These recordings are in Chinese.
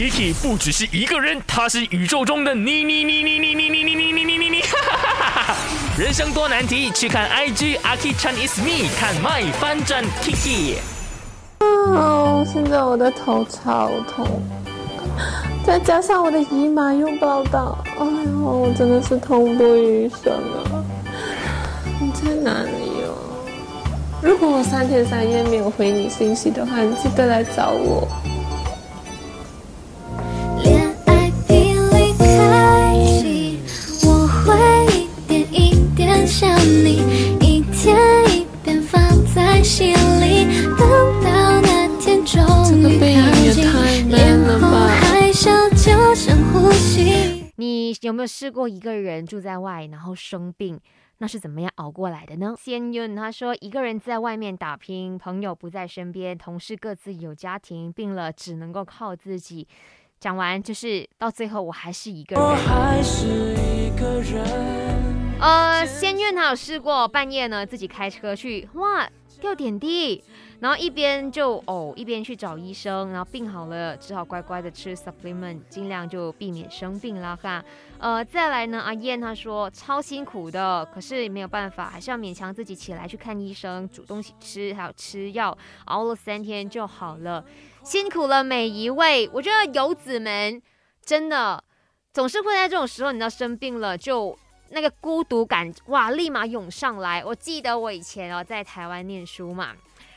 Kiki 不只是一个人，他是宇宙中的你你你你你你你你你你你你，人生多难题，去看 IG Aki Chan is me，看 My 翻转 Kiki。哦，现在我的头超痛，再加上我的姨妈又报道，哎呦，我真的是痛不欲生啊！你在哪里哦？如果我三天三夜没有回你信息的话，你记得来找我。你有没有试过一个人住在外，然后生病？那是怎么样熬过来的呢？先云他说，一个人在外面打拼，朋友不在身边，同事各自有家庭，病了只能够靠自己。讲完就是到最后，我还是一个人。呃，先윤他有试过半夜呢自己开车去，哇，掉点滴，然后一边就呕，一边去找医生，然后病好了，只好乖乖的吃 supplement，尽量就避免生病啦哈。呃，再来呢，阿燕她说超辛苦的，可是没有办法，还是要勉强自己起来去看医生，煮东西吃，还有吃药，熬了三天就好了。辛苦了每一位，我觉得游子们真的总是会在这种时候，你知道生病了就。那个孤独感哇，立马涌上来。我记得我以前哦在台湾念书嘛，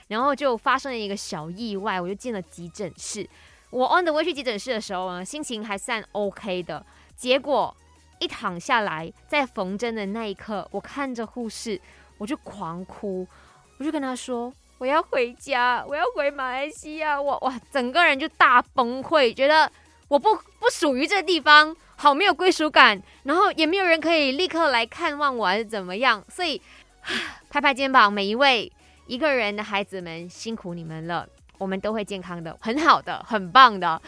然后就发生了一个小意外，我就进了急诊室。我 on the way 去急诊室的时候呢，心情还算 OK 的。结果一躺下来，在缝针的那一刻，我看着护士，我就狂哭，我就跟他说我要回家，我要回马来西亚。我哇，整个人就大崩溃，觉得我不不属于这个地方。好没有归属感，然后也没有人可以立刻来看望我，还是怎么样？所以拍拍肩膀，每一位一个人的孩子们辛苦你们了，我们都会健康的，很好的，很棒的。